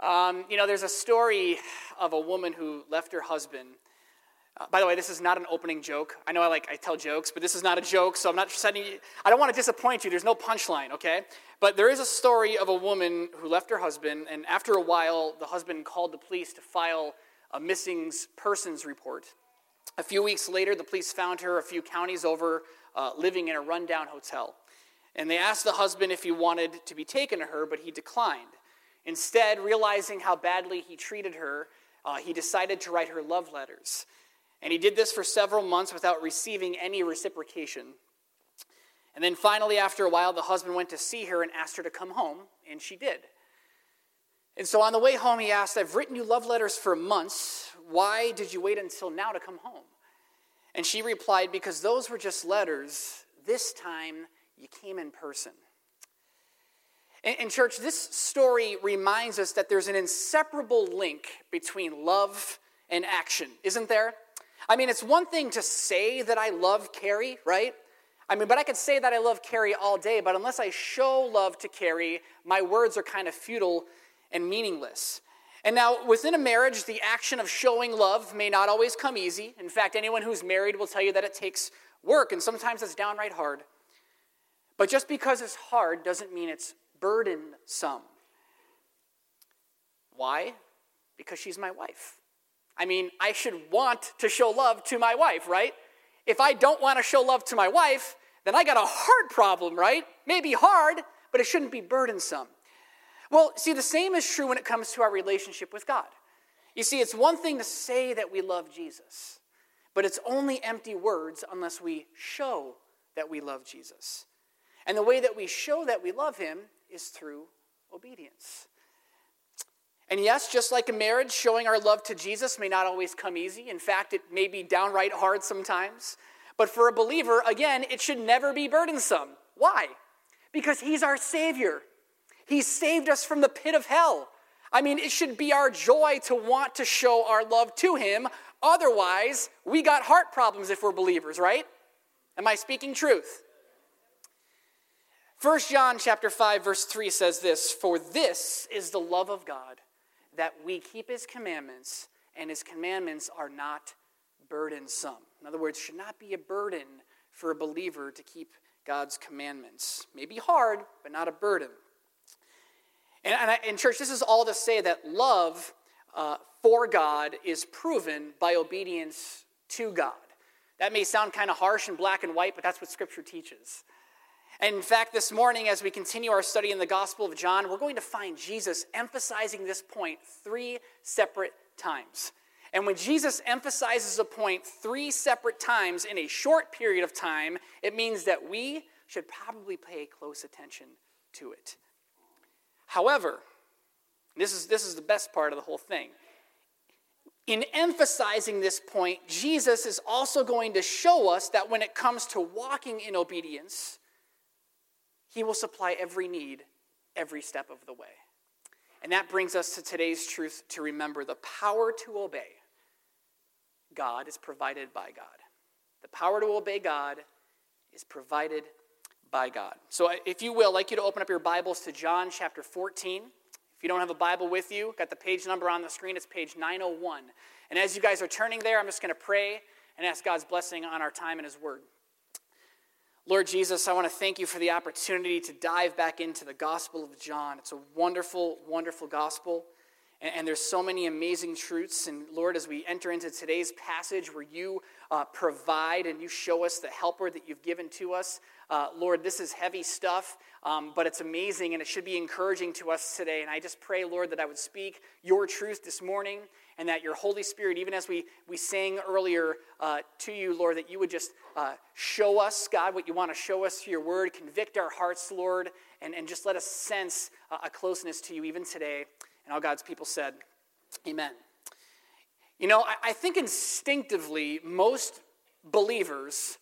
Um, you know, there's a story of a woman who left her husband. Uh, by the way, this is not an opening joke. I know I like I tell jokes, but this is not a joke, so I'm not setting you. I don't want to disappoint you. There's no punchline, okay? But there is a story of a woman who left her husband, and after a while, the husband called the police to file a missing persons report. A few weeks later, the police found her a few counties over, uh, living in a rundown hotel. And they asked the husband if he wanted to be taken to her, but he declined. Instead, realizing how badly he treated her, uh, he decided to write her love letters. And he did this for several months without receiving any reciprocation. And then finally, after a while, the husband went to see her and asked her to come home, and she did. And so on the way home, he asked, I've written you love letters for months. Why did you wait until now to come home? And she replied, Because those were just letters. This time, you came in person. In church, this story reminds us that there's an inseparable link between love and action, isn't there? I mean, it's one thing to say that I love Carrie, right? I mean, but I could say that I love Carrie all day, but unless I show love to Carrie, my words are kind of futile and meaningless. And now, within a marriage, the action of showing love may not always come easy. In fact, anyone who's married will tell you that it takes work, and sometimes it's downright hard. But just because it's hard doesn't mean it's burdensome. Why? Because she's my wife. I mean, I should want to show love to my wife, right? If I don't want to show love to my wife, then I got a heart problem, right? Maybe hard, but it shouldn't be burdensome. Well, see, the same is true when it comes to our relationship with God. You see, it's one thing to say that we love Jesus, but it's only empty words unless we show that we love Jesus. And the way that we show that we love him is through obedience. And yes, just like a marriage, showing our love to Jesus may not always come easy. In fact, it may be downright hard sometimes. But for a believer, again, it should never be burdensome. Why? Because he's our Savior. He saved us from the pit of hell. I mean, it should be our joy to want to show our love to him. Otherwise, we got heart problems if we're believers, right? Am I speaking truth? 1 John chapter 5 verse 3 says this, "For this is the love of God, that we keep his commandments, and his commandments are not burdensome." In other words, should not be a burden for a believer to keep God's commandments. May be hard, but not a burden. And, and I, in church, this is all to say that love uh, for God is proven by obedience to God. That may sound kind of harsh and black and white, but that's what Scripture teaches. And in fact, this morning, as we continue our study in the Gospel of John, we're going to find Jesus emphasizing this point three separate times. And when Jesus emphasizes a point three separate times in a short period of time, it means that we should probably pay close attention to it. However, this is, this is the best part of the whole thing. In emphasizing this point, Jesus is also going to show us that when it comes to walking in obedience, he will supply every need every step of the way. And that brings us to today's truth to remember the power to obey God is provided by God. The power to obey God is provided by God. So, uh, if you will, I'd like you to open up your Bibles to John chapter 14. If you don't have a Bible with you, got the page number on the screen, it's page 901. And as you guys are turning there, I'm just going to pray and ask God's blessing on our time and His Word. Lord Jesus, I want to thank you for the opportunity to dive back into the Gospel of John. It's a wonderful, wonderful gospel. And, there's so many amazing truths. And Lord, as we enter into today's passage where you uh, provide and you show us the helper that you've given to us, uh, Lord, this is heavy stuff, um, but it's amazing and it should be encouraging to us today. And I just pray, Lord, that I would speak your truth this morning and that your Holy Spirit, even as we, we sang earlier uh, to you, Lord, that you would just uh, show us, God, what you want to show us through your word, convict our hearts, Lord, and, and just let us sense a closeness to you even today. And all God's people said, Amen. You know, I, I think instinctively, most believers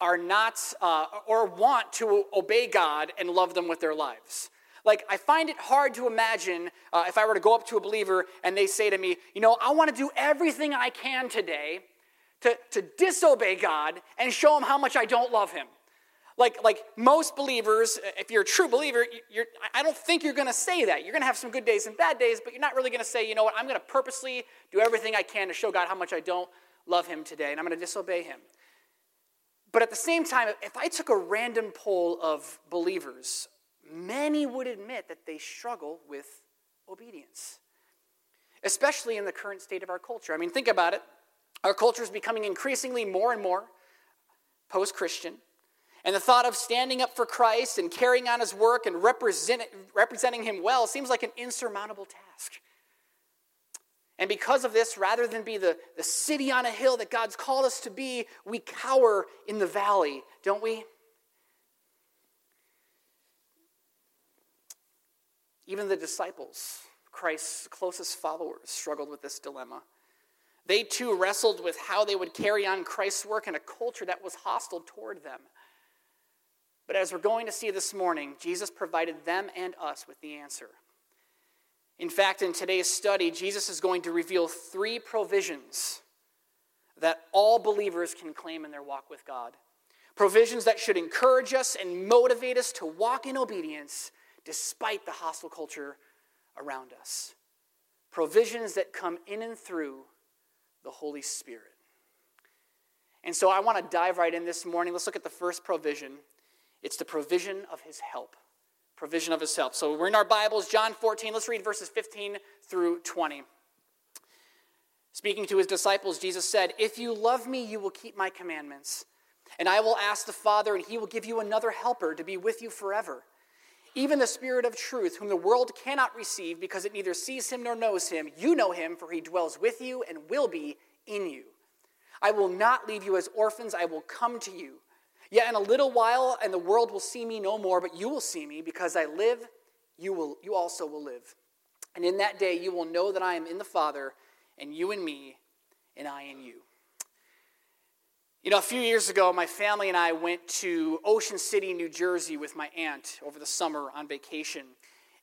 are not uh, or want to obey God and love them with their lives. Like, I find it hard to imagine uh, if I were to go up to a believer and they say to me, You know, I want to do everything I can today to, to disobey God and show him how much I don't love him. Like, like most believers, if you're a true believer, you're, I don't think you're going to say that. You're going to have some good days and bad days, but you're not really going to say, you know what, I'm going to purposely do everything I can to show God how much I don't love Him today, and I'm going to disobey Him. But at the same time, if I took a random poll of believers, many would admit that they struggle with obedience, especially in the current state of our culture. I mean, think about it. Our culture is becoming increasingly more and more post Christian. And the thought of standing up for Christ and carrying on his work and represent, representing him well seems like an insurmountable task. And because of this, rather than be the, the city on a hill that God's called us to be, we cower in the valley, don't we? Even the disciples, Christ's closest followers, struggled with this dilemma. They too wrestled with how they would carry on Christ's work in a culture that was hostile toward them. But as we're going to see this morning, Jesus provided them and us with the answer. In fact, in today's study, Jesus is going to reveal three provisions that all believers can claim in their walk with God. Provisions that should encourage us and motivate us to walk in obedience despite the hostile culture around us. Provisions that come in and through the Holy Spirit. And so I want to dive right in this morning. Let's look at the first provision it's the provision of His help provision of his help. So we're in our Bibles, John 14. Let's read verses 15 through 20. Speaking to his disciples, Jesus said, If you love me, you will keep my commandments. And I will ask the Father, and he will give you another helper to be with you forever. Even the Spirit of truth, whom the world cannot receive because it neither sees him nor knows him. You know him, for he dwells with you and will be in you. I will not leave you as orphans, I will come to you. Yet in a little while, and the world will see me no more, but you will see me, because I live, you, will, you also will live. And in that day, you will know that I am in the Father, and you in me, and I in you. You know, a few years ago, my family and I went to Ocean City, New Jersey with my aunt over the summer on vacation.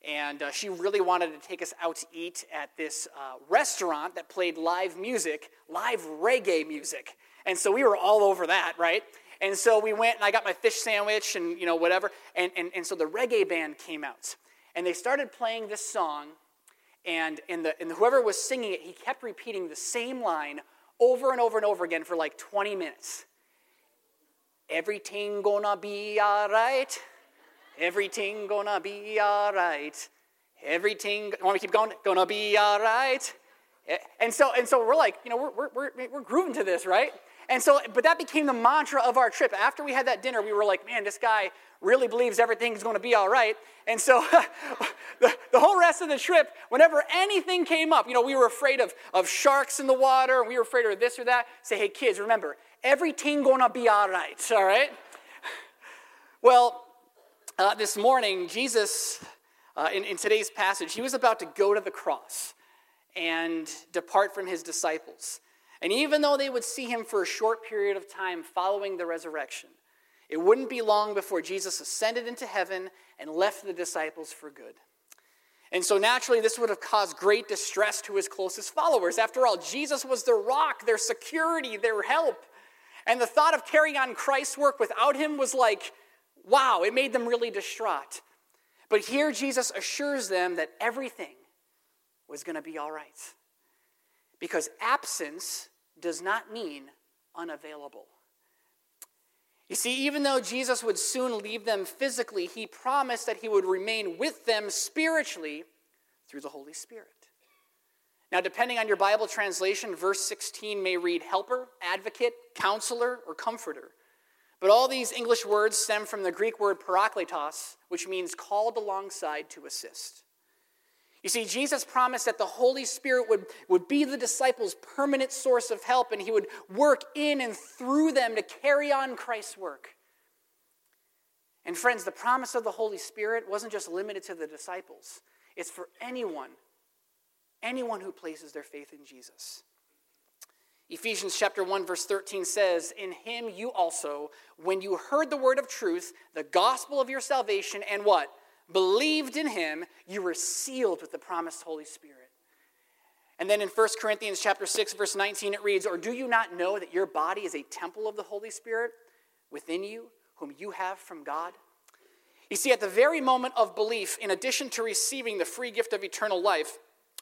And uh, she really wanted to take us out to eat at this uh, restaurant that played live music, live reggae music. And so we were all over that, right? And so we went and I got my fish sandwich and, you know, whatever. And, and, and so the reggae band came out. And they started playing this song. And, and, the, and whoever was singing it, he kept repeating the same line over and over and over again for like 20 minutes. Everything gonna be all right. Everything gonna be all right. Everything, want me to keep going? Gonna be all right. And so, and so we're like, you know, we're, we're, we're, we're grooving to this, right? And so, but that became the mantra of our trip. After we had that dinner, we were like, man, this guy really believes everything's going to be all right. And so, the, the whole rest of the trip, whenever anything came up, you know, we were afraid of, of sharks in the water, we were afraid of this or that. Say, hey, kids, remember, everything going to be all right, all right? Well, uh, this morning, Jesus, uh, in, in today's passage, he was about to go to the cross and depart from his disciples. And even though they would see him for a short period of time following the resurrection, it wouldn't be long before Jesus ascended into heaven and left the disciples for good. And so naturally, this would have caused great distress to his closest followers. After all, Jesus was their rock, their security, their help. And the thought of carrying on Christ's work without him was like, wow, it made them really distraught. But here, Jesus assures them that everything was going to be all right. Because absence does not mean unavailable. You see, even though Jesus would soon leave them physically, he promised that he would remain with them spiritually through the Holy Spirit. Now, depending on your Bible translation, verse 16 may read helper, advocate, counselor, or comforter. But all these English words stem from the Greek word parakletos, which means called alongside to assist. You see, Jesus promised that the Holy Spirit would, would be the disciples' permanent source of help, and he would work in and through them to carry on Christ's work. And friends, the promise of the Holy Spirit wasn't just limited to the disciples, it's for anyone, anyone who places their faith in Jesus. Ephesians chapter 1 verse 13 says, "In him you also, when you heard the word of truth, the gospel of your salvation and what? Believed in him, you were sealed with the promised Holy Spirit. And then in 1 Corinthians chapter 6 verse 19 it reads, "Or do you not know that your body is a temple of the Holy Spirit within you, whom you have from God? You see, at the very moment of belief, in addition to receiving the free gift of eternal life,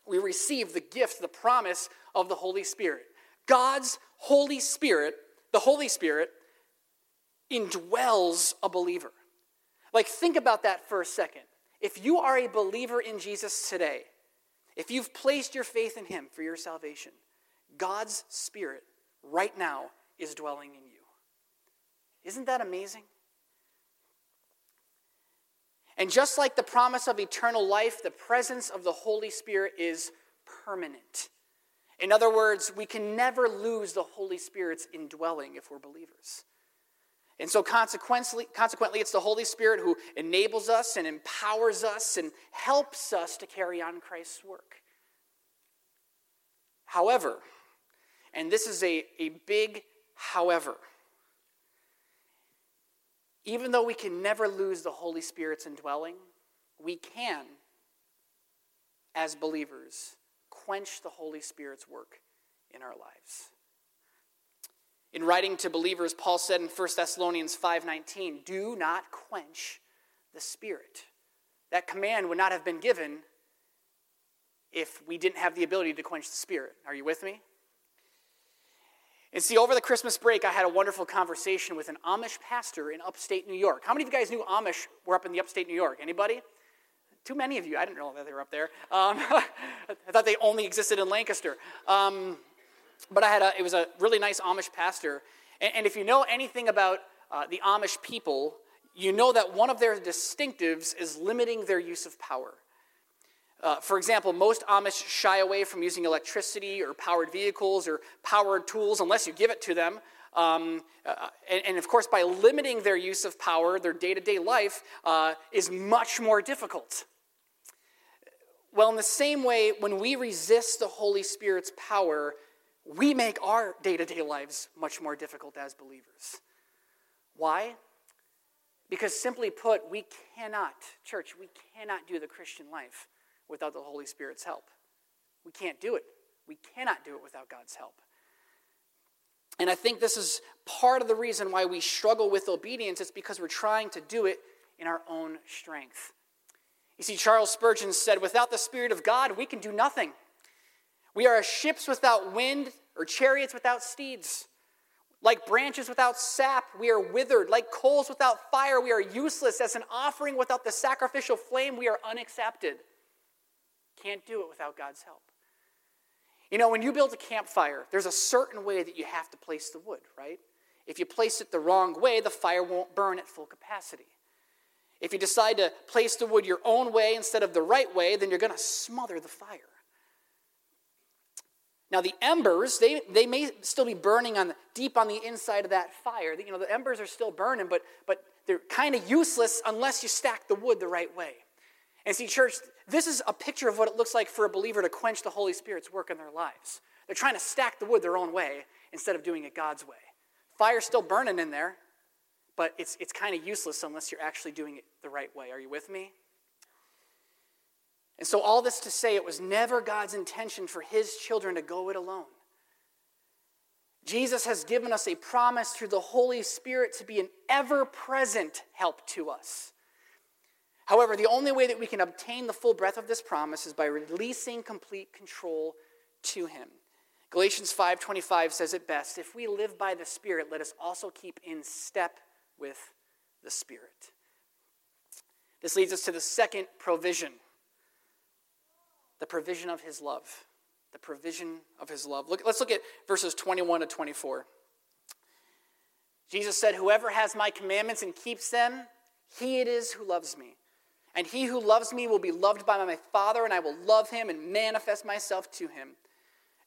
we receive the gift, the promise of the Holy Spirit. God's Holy Spirit, the Holy Spirit, indwells a believer. Like, think about that for a second. If you are a believer in Jesus today, if you've placed your faith in Him for your salvation, God's Spirit right now is dwelling in you. Isn't that amazing? And just like the promise of eternal life, the presence of the Holy Spirit is permanent. In other words, we can never lose the Holy Spirit's indwelling if we're believers. And so, consequently, consequently, it's the Holy Spirit who enables us and empowers us and helps us to carry on Christ's work. However, and this is a, a big however, even though we can never lose the Holy Spirit's indwelling, we can, as believers, quench the Holy Spirit's work in our lives. In writing to believers, Paul said in 1 Thessalonians 5:19, "Do not quench the spirit." That command would not have been given if we didn't have the ability to quench the spirit. Are you with me? And see, over the Christmas break, I had a wonderful conversation with an Amish pastor in upstate New York. How many of you guys knew Amish were up in the upstate New York? Anybody? Too many of you. I didn't know that they were up there. Um, I thought they only existed in Lancaster. Um, but I had a, it was a really nice Amish pastor. And, and if you know anything about uh, the Amish people, you know that one of their distinctives is limiting their use of power. Uh, for example, most Amish shy away from using electricity or powered vehicles or powered tools unless you give it to them. Um, uh, and, and, of course, by limiting their use of power, their day to day life uh, is much more difficult. Well, in the same way, when we resist the Holy Spirit's power, we make our day to day lives much more difficult as believers. Why? Because simply put, we cannot, church, we cannot do the Christian life without the Holy Spirit's help. We can't do it. We cannot do it without God's help. And I think this is part of the reason why we struggle with obedience. It's because we're trying to do it in our own strength. You see, Charles Spurgeon said, Without the Spirit of God, we can do nothing. We are as ships without wind or chariots without steeds. Like branches without sap, we are withered. Like coals without fire, we are useless. As an offering without the sacrificial flame, we are unaccepted. Can't do it without God's help. You know, when you build a campfire, there's a certain way that you have to place the wood, right? If you place it the wrong way, the fire won't burn at full capacity. If you decide to place the wood your own way instead of the right way, then you're going to smother the fire. Now, the embers, they, they may still be burning on the, deep on the inside of that fire. You know, the embers are still burning, but, but they're kind of useless unless you stack the wood the right way. And see, church, this is a picture of what it looks like for a believer to quench the Holy Spirit's work in their lives. They're trying to stack the wood their own way instead of doing it God's way. Fire's still burning in there, but it's, it's kind of useless unless you're actually doing it the right way. Are you with me? And so, all this to say, it was never God's intention for his children to go it alone. Jesus has given us a promise through the Holy Spirit to be an ever present help to us. However, the only way that we can obtain the full breadth of this promise is by releasing complete control to him. Galatians 5:25 says it best, if we live by the Spirit, let us also keep in step with the Spirit. This leads us to the second provision. The provision of his love. The provision of his love. Look, let's look at verses 21 to 24. Jesus said, Whoever has my commandments and keeps them, he it is who loves me. And he who loves me will be loved by my Father, and I will love him and manifest myself to him.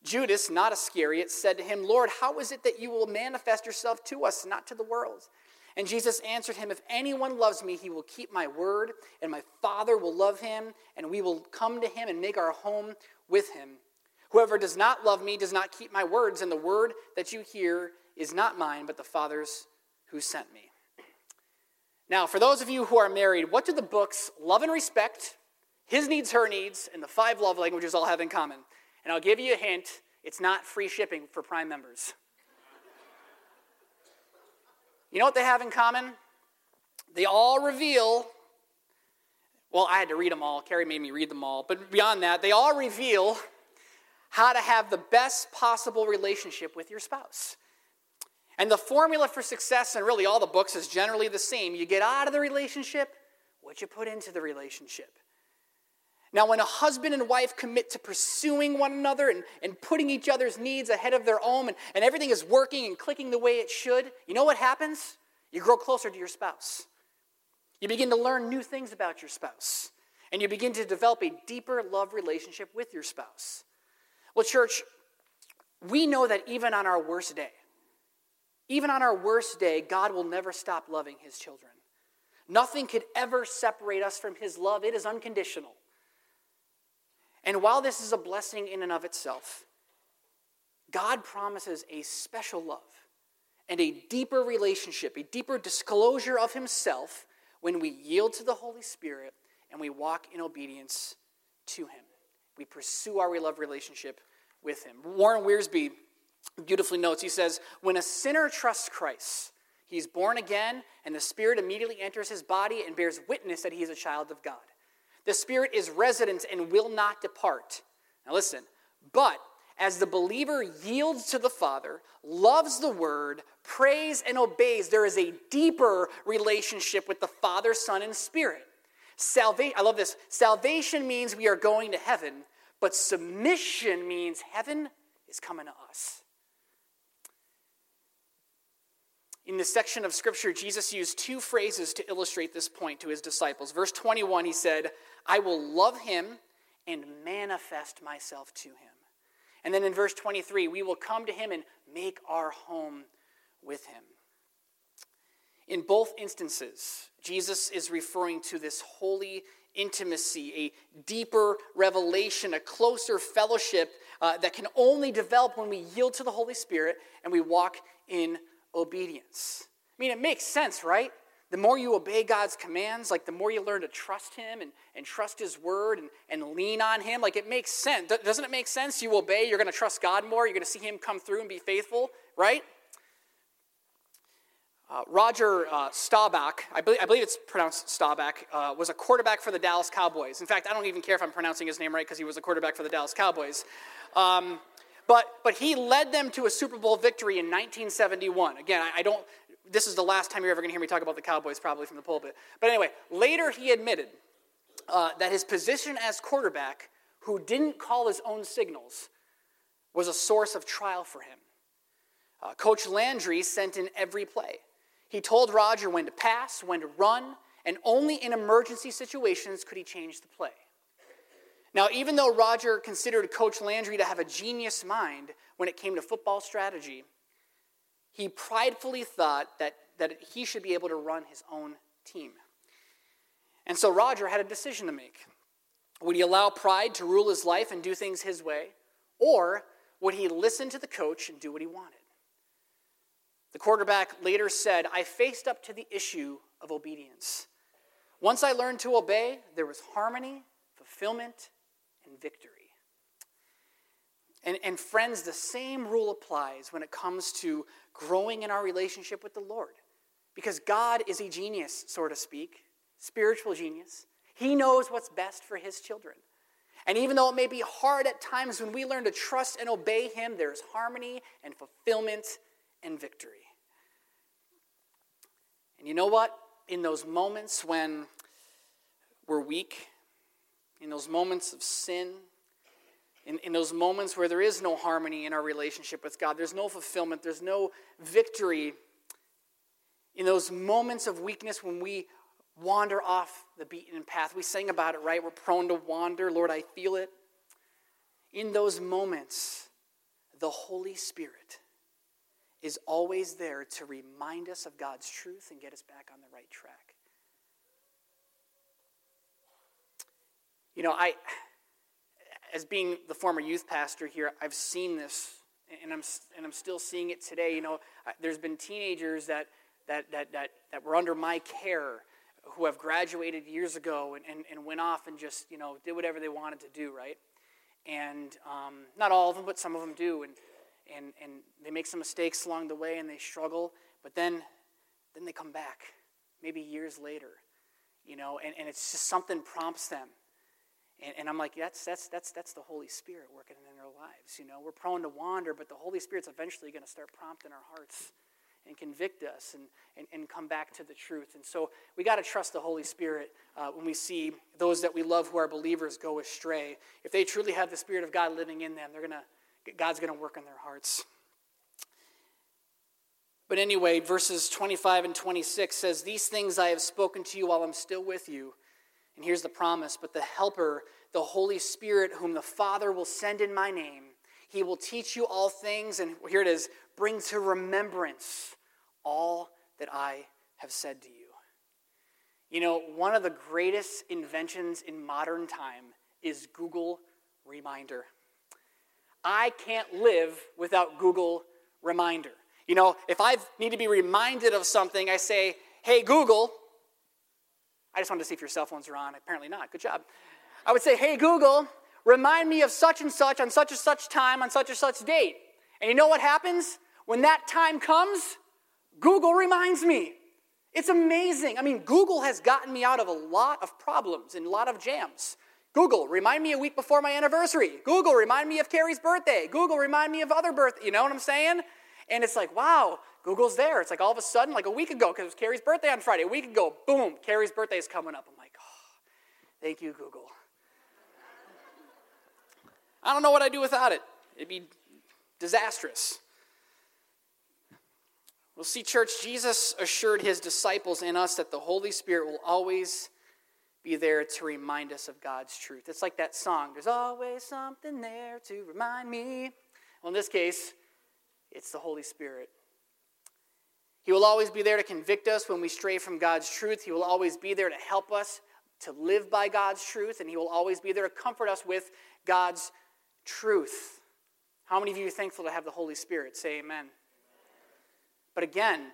Judas, not Iscariot, said to him, Lord, how is it that you will manifest yourself to us, not to the world? And Jesus answered him, If anyone loves me, he will keep my word, and my Father will love him, and we will come to him and make our home with him. Whoever does not love me does not keep my words, and the word that you hear is not mine, but the Father's who sent me. Now, for those of you who are married, what do the books Love and Respect, His Needs, Her Needs, and the Five Love Languages all have in common? And I'll give you a hint it's not free shipping for Prime members. You know what they have in common? they all reveal, well, I had to read them all. Carrie made me read them all. But beyond that, they all reveal how to have the best possible relationship with your spouse. And the formula for success in really all the books is generally the same. You get out of the relationship what you put into the relationship. Now, when a husband and wife commit to pursuing one another and, and putting each other's needs ahead of their own, and, and everything is working and clicking the way it should, you know what happens? You grow closer to your spouse. You begin to learn new things about your spouse, and you begin to develop a deeper love relationship with your spouse. Well, church, we know that even on our worst day, even on our worst day, God will never stop loving his children. Nothing could ever separate us from his love, it is unconditional. And while this is a blessing in and of itself, God promises a special love and a deeper relationship, a deeper disclosure of Himself when we yield to the Holy Spirit and we walk in obedience to Him. We pursue our love relationship with Him. Warren Wiersbe beautifully notes, he says, When a sinner trusts Christ, he's born again, and the Spirit immediately enters his body and bears witness that he is a child of God. The Spirit is resident and will not depart. Now listen, but as the believer yields to the Father, loves the Word, prays, and obeys, there is a deeper relationship with the Father, Son, and Spirit. Salvation, I love this. Salvation means we are going to heaven, but submission means heaven is coming to us. In this section of Scripture, Jesus used two phrases to illustrate this point to his disciples. Verse 21, he said, I will love him and manifest myself to him. And then in verse 23, we will come to him and make our home with him. In both instances, Jesus is referring to this holy intimacy, a deeper revelation, a closer fellowship uh, that can only develop when we yield to the Holy Spirit and we walk in obedience. I mean, it makes sense, right? the more you obey God's commands, like the more you learn to trust Him and, and trust His word and, and lean on Him, like it makes sense. Doesn't it make sense? You obey, you're going to trust God more, you're going to see Him come through and be faithful, right? Uh, Roger uh, Staubach, I believe, I believe, it's pronounced Staubach, uh, was a quarterback for the Dallas Cowboys. In fact, I don't even care if I'm pronouncing his name right because he was a quarterback for the Dallas Cowboys. Um, but, but he led them to a Super Bowl victory in 1971. Again, I, I don't, this is the last time you're ever going to hear me talk about the Cowboys, probably from the pulpit. But anyway, later he admitted uh, that his position as quarterback, who didn't call his own signals, was a source of trial for him. Uh, Coach Landry sent in every play. He told Roger when to pass, when to run, and only in emergency situations could he change the play. Now, even though Roger considered Coach Landry to have a genius mind when it came to football strategy, he pridefully thought that, that he should be able to run his own team. And so Roger had a decision to make. Would he allow pride to rule his life and do things his way? Or would he listen to the coach and do what he wanted? The quarterback later said, I faced up to the issue of obedience. Once I learned to obey, there was harmony, fulfillment, victory. And, and friends, the same rule applies when it comes to growing in our relationship with the Lord. Because God is a genius, so to speak, spiritual genius. He knows what's best for his children. And even though it may be hard at times when we learn to trust and obey him, there's harmony and fulfillment and victory. And you know what? In those moments when we're weak, in those moments of sin, in, in those moments where there is no harmony in our relationship with God, there's no fulfillment, there's no victory, in those moments of weakness when we wander off the beaten path, we sing about it, right? We're prone to wander. Lord, I feel it. In those moments, the Holy Spirit is always there to remind us of God's truth and get us back on the right track. You know, I as being the former youth pastor here, I've seen this, and I'm, and I'm still seeing it today. You know, there's been teenagers that, that, that, that, that were under my care who have graduated years ago and, and, and went off and just, you know, did whatever they wanted to do, right? And um, not all of them, but some of them do. And, and, and they make some mistakes along the way and they struggle, but then, then they come back maybe years later, you know, and, and it's just something prompts them. And, and I'm like, that's, that's, that's, that's the Holy Spirit working in their lives. You know, we're prone to wander, but the Holy Spirit's eventually going to start prompting our hearts and convict us and, and, and come back to the truth. And so we got to trust the Holy Spirit uh, when we see those that we love who are believers go astray. If they truly have the Spirit of God living in them, they're gonna, God's going to work in their hearts. But anyway, verses 25 and 26 says, These things I have spoken to you while I'm still with you. And here's the promise But the Helper, the Holy Spirit, whom the Father will send in my name, he will teach you all things, and here it is bring to remembrance all that I have said to you. You know, one of the greatest inventions in modern time is Google Reminder. I can't live without Google Reminder. You know, if I need to be reminded of something, I say, hey, Google. I just wanted to see if your cell phones are on. Apparently not. Good job. I would say, hey, Google, remind me of such and such on such and such time on such and such date. And you know what happens? When that time comes, Google reminds me. It's amazing. I mean, Google has gotten me out of a lot of problems and a lot of jams. Google, remind me a week before my anniversary. Google, remind me of Carrie's birthday. Google, remind me of other birth. You know what I'm saying? And it's like, wow, Google's there. It's like all of a sudden, like a week ago, because it was Carrie's birthday on Friday, a week ago, boom, Carrie's birthday is coming up. I'm like, oh, thank you, Google. I don't know what I'd do without it. It'd be disastrous. We'll see, church, Jesus assured his disciples and us that the Holy Spirit will always be there to remind us of God's truth. It's like that song, there's always something there to remind me. Well, in this case, it's the Holy Spirit. He will always be there to convict us when we stray from God's truth. He will always be there to help us to live by God's truth, and He will always be there to comfort us with God's truth. How many of you are thankful to have the Holy Spirit? Say amen. But again,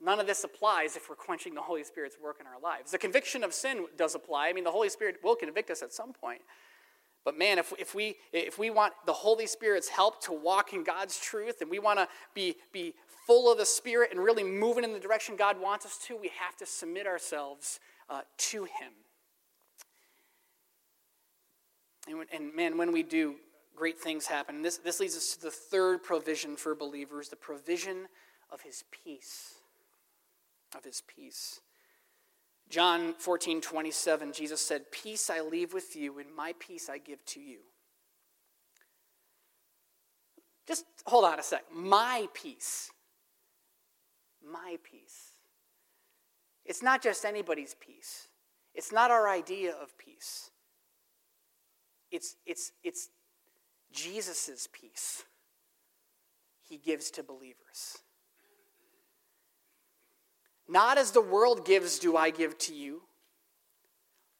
none of this applies if we're quenching the Holy Spirit's work in our lives. The conviction of sin does apply. I mean, the Holy Spirit will convict us at some point. But man, if, if, we, if we want the Holy Spirit's help to walk in God's truth and we want to be, be full of the Spirit and really moving in the direction God wants us to, we have to submit ourselves uh, to Him. And, and man, when we do, great things happen. And this, this leads us to the third provision for believers the provision of His peace. Of His peace. John 14, 27, Jesus said, Peace I leave with you, and my peace I give to you. Just hold on a sec. My peace. My peace. It's not just anybody's peace. It's not our idea of peace. It's, it's, it's Jesus' peace he gives to believers. Not as the world gives, do I give to you.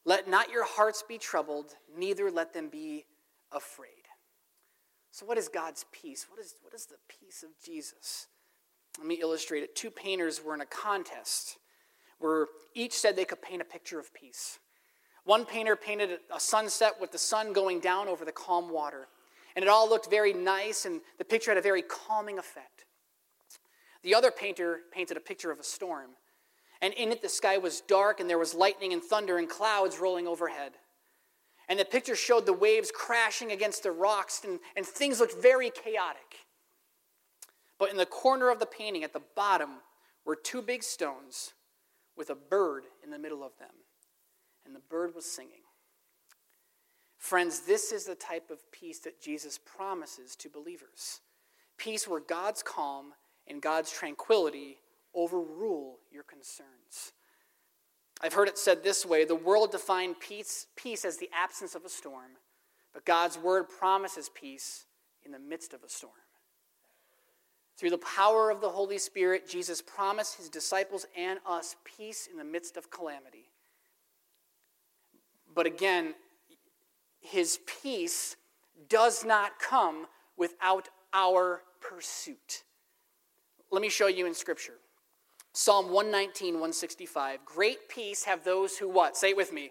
Let not your hearts be troubled, neither let them be afraid. So, what is God's peace? What is, what is the peace of Jesus? Let me illustrate it. Two painters were in a contest where each said they could paint a picture of peace. One painter painted a sunset with the sun going down over the calm water, and it all looked very nice, and the picture had a very calming effect. The other painter painted a picture of a storm. And in it, the sky was dark, and there was lightning and thunder and clouds rolling overhead. And the picture showed the waves crashing against the rocks, and, and things looked very chaotic. But in the corner of the painting, at the bottom, were two big stones with a bird in the middle of them. And the bird was singing. Friends, this is the type of peace that Jesus promises to believers peace where God's calm and God's tranquility overrule your concerns. I've heard it said this way the world defined peace, peace as the absence of a storm, but God's word promises peace in the midst of a storm. Through the power of the Holy Spirit, Jesus promised his disciples and us peace in the midst of calamity. But again, his peace does not come without our pursuit. Let me show you in Scripture. Psalm 119, 165. Great peace have those who what? Say it with me.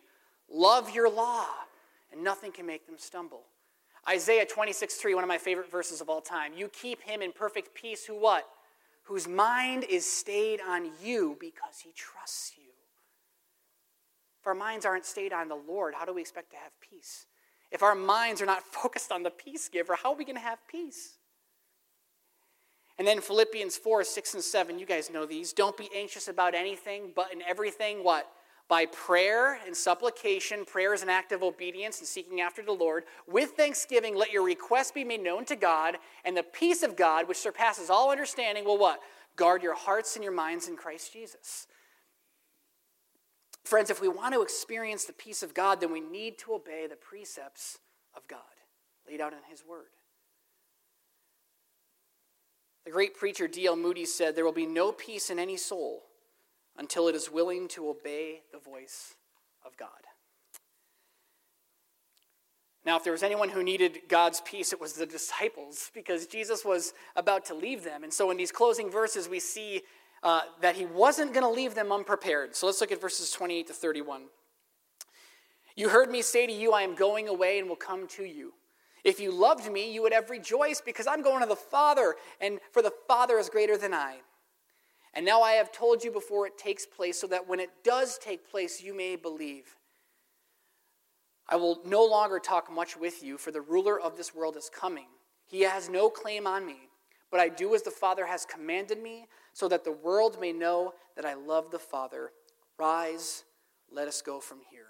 Love your law, and nothing can make them stumble. Isaiah 26, 3, one of my favorite verses of all time. You keep him in perfect peace who what? Whose mind is stayed on you because he trusts you. If our minds aren't stayed on the Lord, how do we expect to have peace? If our minds are not focused on the peace giver, how are we going to have peace? And then Philippians 4, 6, and 7, you guys know these. Don't be anxious about anything, but in everything, what? By prayer and supplication, prayer is an act of obedience and seeking after the Lord. With thanksgiving, let your requests be made known to God, and the peace of God, which surpasses all understanding, will what? Guard your hearts and your minds in Christ Jesus. Friends, if we want to experience the peace of God, then we need to obey the precepts of God laid out in His Word. The great preacher D.L. Moody said, There will be no peace in any soul until it is willing to obey the voice of God. Now, if there was anyone who needed God's peace, it was the disciples because Jesus was about to leave them. And so, in these closing verses, we see uh, that he wasn't going to leave them unprepared. So, let's look at verses 28 to 31. You heard me say to you, I am going away and will come to you. If you loved me, you would have rejoiced because I'm going to the Father, and for the Father is greater than I. And now I have told you before it takes place, so that when it does take place, you may believe. I will no longer talk much with you, for the ruler of this world is coming. He has no claim on me, but I do as the Father has commanded me, so that the world may know that I love the Father. Rise, let us go from here.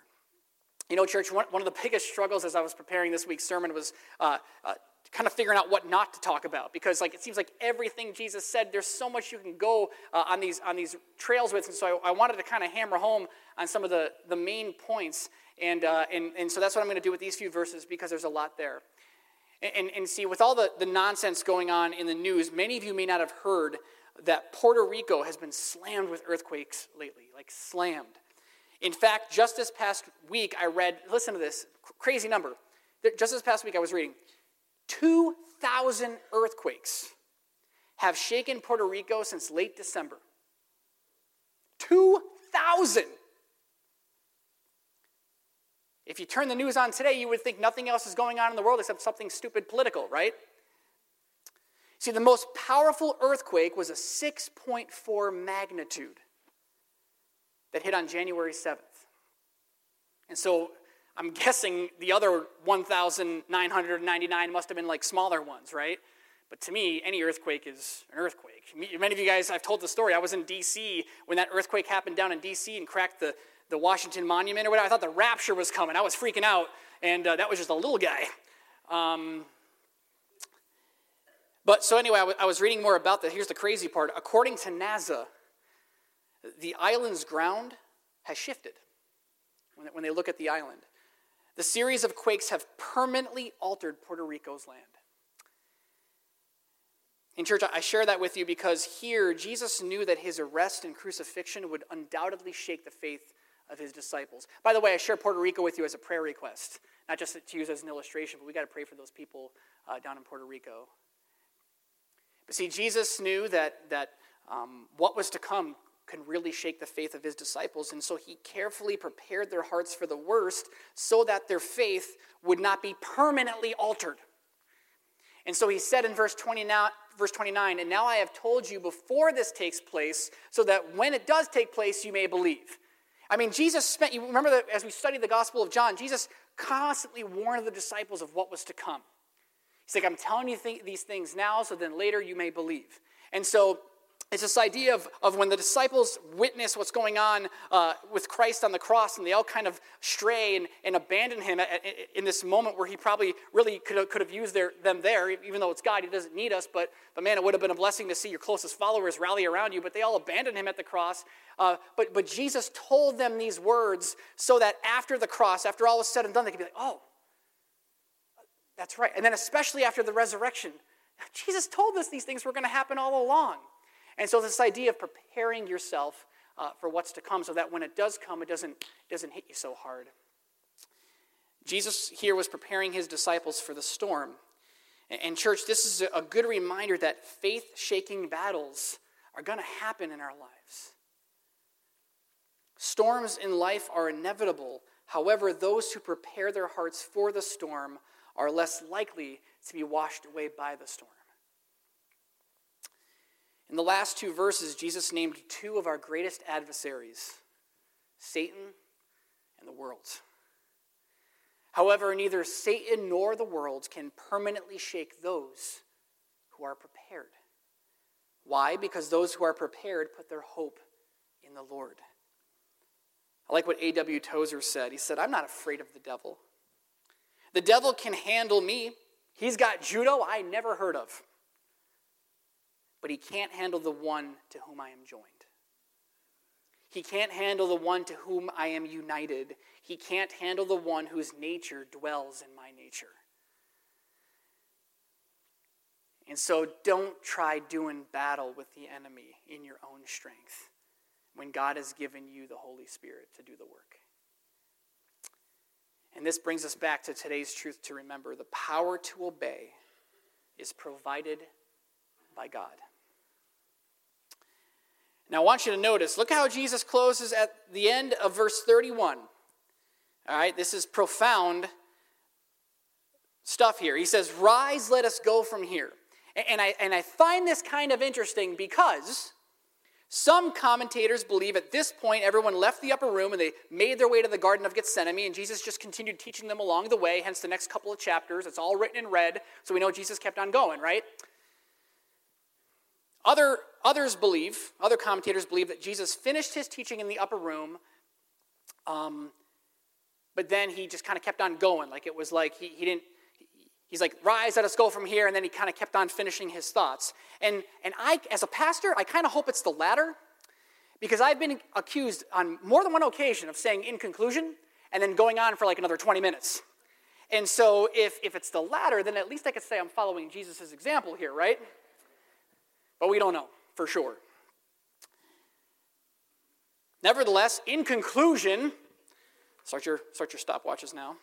You know, church, one, of the biggest struggles as I was preparing this week's sermon was uh, uh, kind of figuring out what not to talk about because like it seems like everything jesus said there's so much you can go uh, on these on these trails with. And so i, I wanted to kind of hammer home on some of the the main points and uh, and, and so that's what i'm going to do with these few verses because there's a lot there. And, and, and see with all the, the nonsense going on in the news many of you may not have heard that puerto rico has been slammed with earthquakes lately like slammed. In fact, just this past week, I read, listen to this crazy number. Just this past week, I was reading 2,000 earthquakes have shaken Puerto Rico since late December. 2,000! If you turn the news on today, you would think nothing else is going on in the world except something stupid political, right? See, the most powerful earthquake was a 6.4 magnitude that hit on January 7th. And so I'm guessing the other 1,999 must have been like smaller ones, right? But to me, any earthquake is an earthquake. Many of you guys, I've told the story. I was in D.C. when that earthquake happened down in D.C. and cracked the, the Washington Monument or whatever. I thought the rapture was coming. I was freaking out, and uh, that was just a little guy. Um, but so anyway, I, w- I was reading more about that. Here's the crazy part. According to NASA, the island's ground has shifted when they look at the island. The series of quakes have permanently altered Puerto Rico's land. In church, I share that with you because here Jesus knew that his arrest and crucifixion would undoubtedly shake the faith of his disciples. By the way, I share Puerto Rico with you as a prayer request, not just to use as an illustration, but we got to pray for those people uh, down in Puerto Rico. But see, Jesus knew that, that um, what was to come can really shake the faith of his disciples. And so he carefully prepared their hearts for the worst so that their faith would not be permanently altered. And so he said in verse 29, verse 29, and now I have told you before this takes place, so that when it does take place, you may believe. I mean, Jesus spent, you remember that as we studied the Gospel of John, Jesus constantly warned the disciples of what was to come. He's like, I'm telling you th- these things now, so then later you may believe. And so it's this idea of, of when the disciples witness what's going on uh, with Christ on the cross and they all kind of stray and, and abandon him at, at, in this moment where he probably really could have, could have used their, them there, even though it's God, he doesn't need us. But, but man, it would have been a blessing to see your closest followers rally around you. But they all abandoned him at the cross. Uh, but, but Jesus told them these words so that after the cross, after all was said and done, they could be like, oh, that's right. And then, especially after the resurrection, Jesus told us these things were going to happen all along. And so, this idea of preparing yourself uh, for what's to come so that when it does come, it doesn't, doesn't hit you so hard. Jesus here was preparing his disciples for the storm. And, church, this is a good reminder that faith shaking battles are going to happen in our lives. Storms in life are inevitable. However, those who prepare their hearts for the storm are less likely to be washed away by the storm. In the last two verses, Jesus named two of our greatest adversaries Satan and the world. However, neither Satan nor the world can permanently shake those who are prepared. Why? Because those who are prepared put their hope in the Lord. I like what A.W. Tozer said. He said, I'm not afraid of the devil. The devil can handle me. He's got judo I never heard of. But he can't handle the one to whom I am joined. He can't handle the one to whom I am united. He can't handle the one whose nature dwells in my nature. And so don't try doing battle with the enemy in your own strength when God has given you the Holy Spirit to do the work. And this brings us back to today's truth to remember the power to obey is provided by God. Now, I want you to notice look how Jesus closes at the end of verse 31. All right, this is profound stuff here. He says, Rise, let us go from here. And I, and I find this kind of interesting because some commentators believe at this point everyone left the upper room and they made their way to the Garden of Gethsemane, and Jesus just continued teaching them along the way, hence the next couple of chapters. It's all written in red, so we know Jesus kept on going, right? Other, others believe, other commentators believe that Jesus finished his teaching in the upper room, um, but then he just kind of kept on going. Like it was like he, he didn't, he's like, rise, let us go from here. And then he kind of kept on finishing his thoughts. And, and I, as a pastor, I kind of hope it's the latter because I've been accused on more than one occasion of saying in conclusion and then going on for like another 20 minutes. And so if, if it's the latter, then at least I could say I'm following Jesus' example here, right? But we don't know for sure. Nevertheless, in conclusion, start your, start your stopwatches now.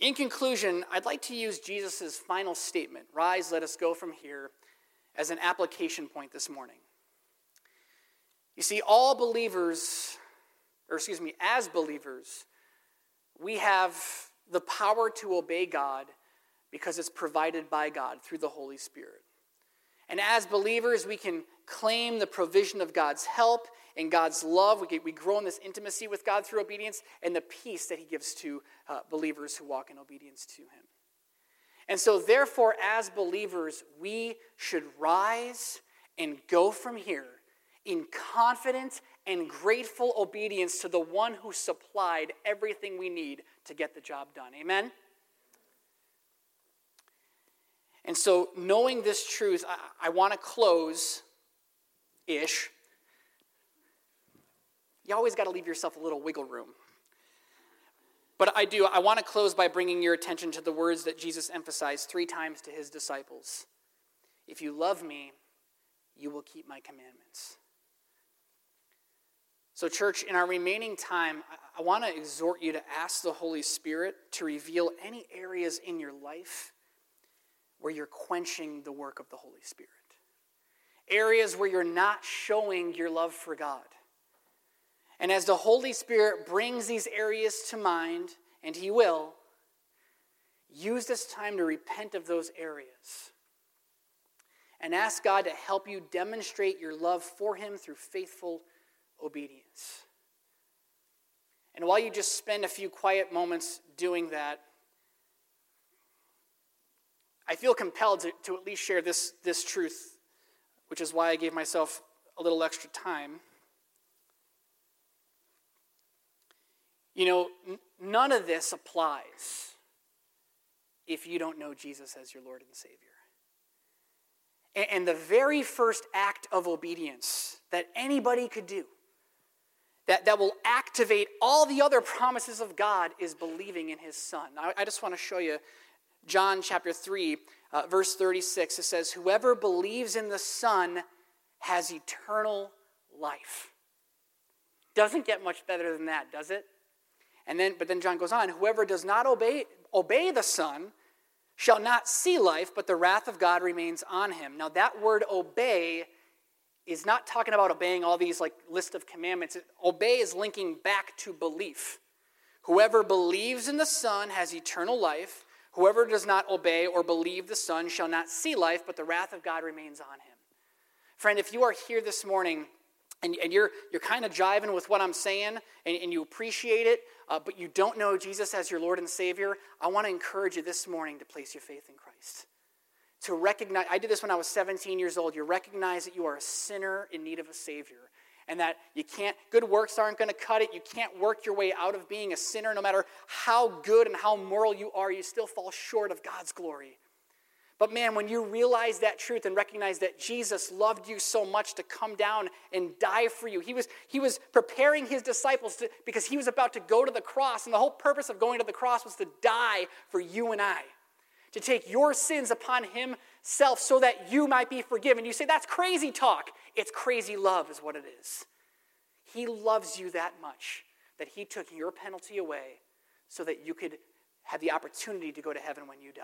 In conclusion, I'd like to use Jesus' final statement Rise, let us go from here, as an application point this morning. You see, all believers, or excuse me, as believers, we have the power to obey God because it's provided by God through the Holy Spirit. And as believers, we can claim the provision of God's help and God's love. We, get, we grow in this intimacy with God through obedience and the peace that He gives to uh, believers who walk in obedience to Him. And so, therefore, as believers, we should rise and go from here in confident and grateful obedience to the one who supplied everything we need to get the job done. Amen? And so, knowing this truth, I, I want to close ish. You always got to leave yourself a little wiggle room. But I do, I want to close by bringing your attention to the words that Jesus emphasized three times to his disciples If you love me, you will keep my commandments. So, church, in our remaining time, I, I want to exhort you to ask the Holy Spirit to reveal any areas in your life where you're quenching the work of the Holy Spirit, areas where you're not showing your love for God. And as the Holy Spirit brings these areas to mind, and He will, use this time to repent of those areas and ask God to help you demonstrate your love for Him through faithful obedience. And while you just spend a few quiet moments doing that, I feel compelled to, to at least share this, this truth, which is why I gave myself a little extra time. You know, n- none of this applies if you don't know Jesus as your Lord and Savior. And, and the very first act of obedience that anybody could do, that, that will activate all the other promises of God, is believing in His Son. I, I just want to show you John chapter 3, uh, verse 36, it says, Whoever believes in the Son has eternal life. Doesn't get much better than that, does it? And then, but then John goes on, whoever does not obey, obey the Son shall not see life, but the wrath of God remains on him. Now, that word obey is not talking about obeying all these like list of commandments. Obey is linking back to belief. Whoever believes in the Son has eternal life. Whoever does not obey or believe the Son shall not see life, but the wrath of God remains on him. Friend, if you are here this morning and, and you're, you're kind of jiving with what I'm saying and, and you appreciate it, uh, but you don't know Jesus as your Lord and Savior, I want to encourage you this morning to place your faith in Christ. To recognize, I did this when I was 17 years old. You recognize that you are a sinner in need of a Savior and that you can't, good works aren't going to cut it. You can't work your way out of being a sinner. No matter how good and how moral you are, you still fall short of God's glory. But man, when you realize that truth and recognize that Jesus loved you so much to come down and die for you, he was, he was preparing his disciples to, because he was about to go to the cross. And the whole purpose of going to the cross was to die for you and I, to take your sins upon himself so that you might be forgiven. You say, that's crazy talk. It's crazy love, is what it is. He loves you that much that he took your penalty away so that you could have the opportunity to go to heaven when you die.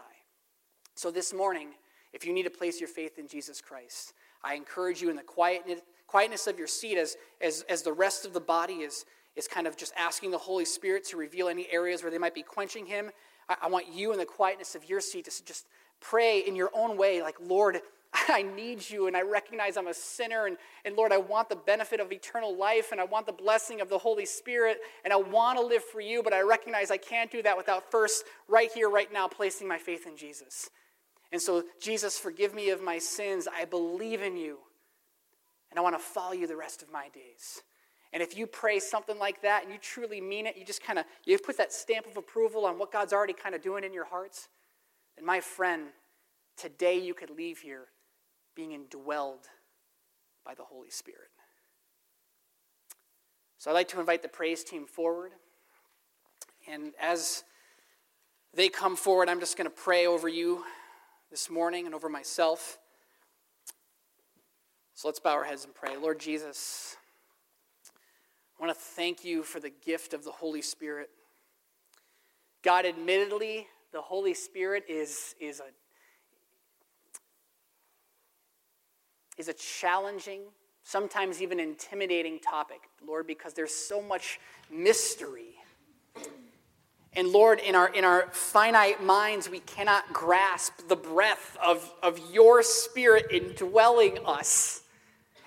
So this morning, if you need to place your faith in Jesus Christ, I encourage you in the quietness, quietness of your seat as, as, as the rest of the body is, is kind of just asking the Holy Spirit to reveal any areas where they might be quenching Him. I, I want you in the quietness of your seat to just pray in your own way, like, Lord, I need you and I recognize I'm a sinner. And, and Lord, I want the benefit of eternal life and I want the blessing of the Holy Spirit and I want to live for you, but I recognize I can't do that without first, right here, right now, placing my faith in Jesus. And so, Jesus, forgive me of my sins. I believe in you. And I want to follow you the rest of my days. And if you pray something like that and you truly mean it, you just kind of you put that stamp of approval on what God's already kind of doing in your hearts, then my friend, today you could leave here being indwelled by the Holy Spirit. So I'd like to invite the praise team forward. And as they come forward, I'm just going to pray over you this morning and over myself. So let's bow our heads and pray. Lord Jesus, I want to thank you for the gift of the Holy Spirit. God, admittedly, the Holy Spirit is, is, a, is a challenging, sometimes even intimidating topic, Lord, because there's so much mystery and Lord, in our, in our finite minds, we cannot grasp the breadth of, of your spirit indwelling us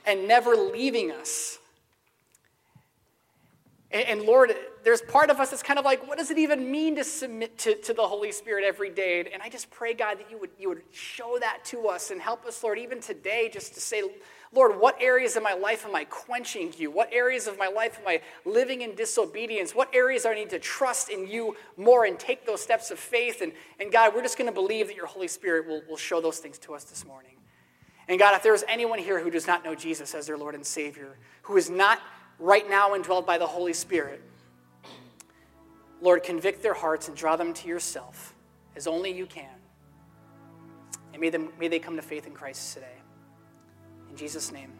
and never leaving us. And, and, Lord, there's part of us that's kind of like, what does it even mean to submit to, to the Holy Spirit every day? And I just pray, God, that you would, you would show that to us and help us, Lord, even today, just to say, Lord, what areas of my life am I quenching you? What areas of my life am I living in disobedience? What areas do I need to trust in you more and take those steps of faith? And, and God, we're just going to believe that your Holy Spirit will, will show those things to us this morning. And God, if there is anyone here who does not know Jesus as their Lord and Savior, who is not right now indwelled by the Holy Spirit, Lord, convict their hearts and draw them to yourself as only you can. And may, them, may they come to faith in Christ today. In Jesus' name.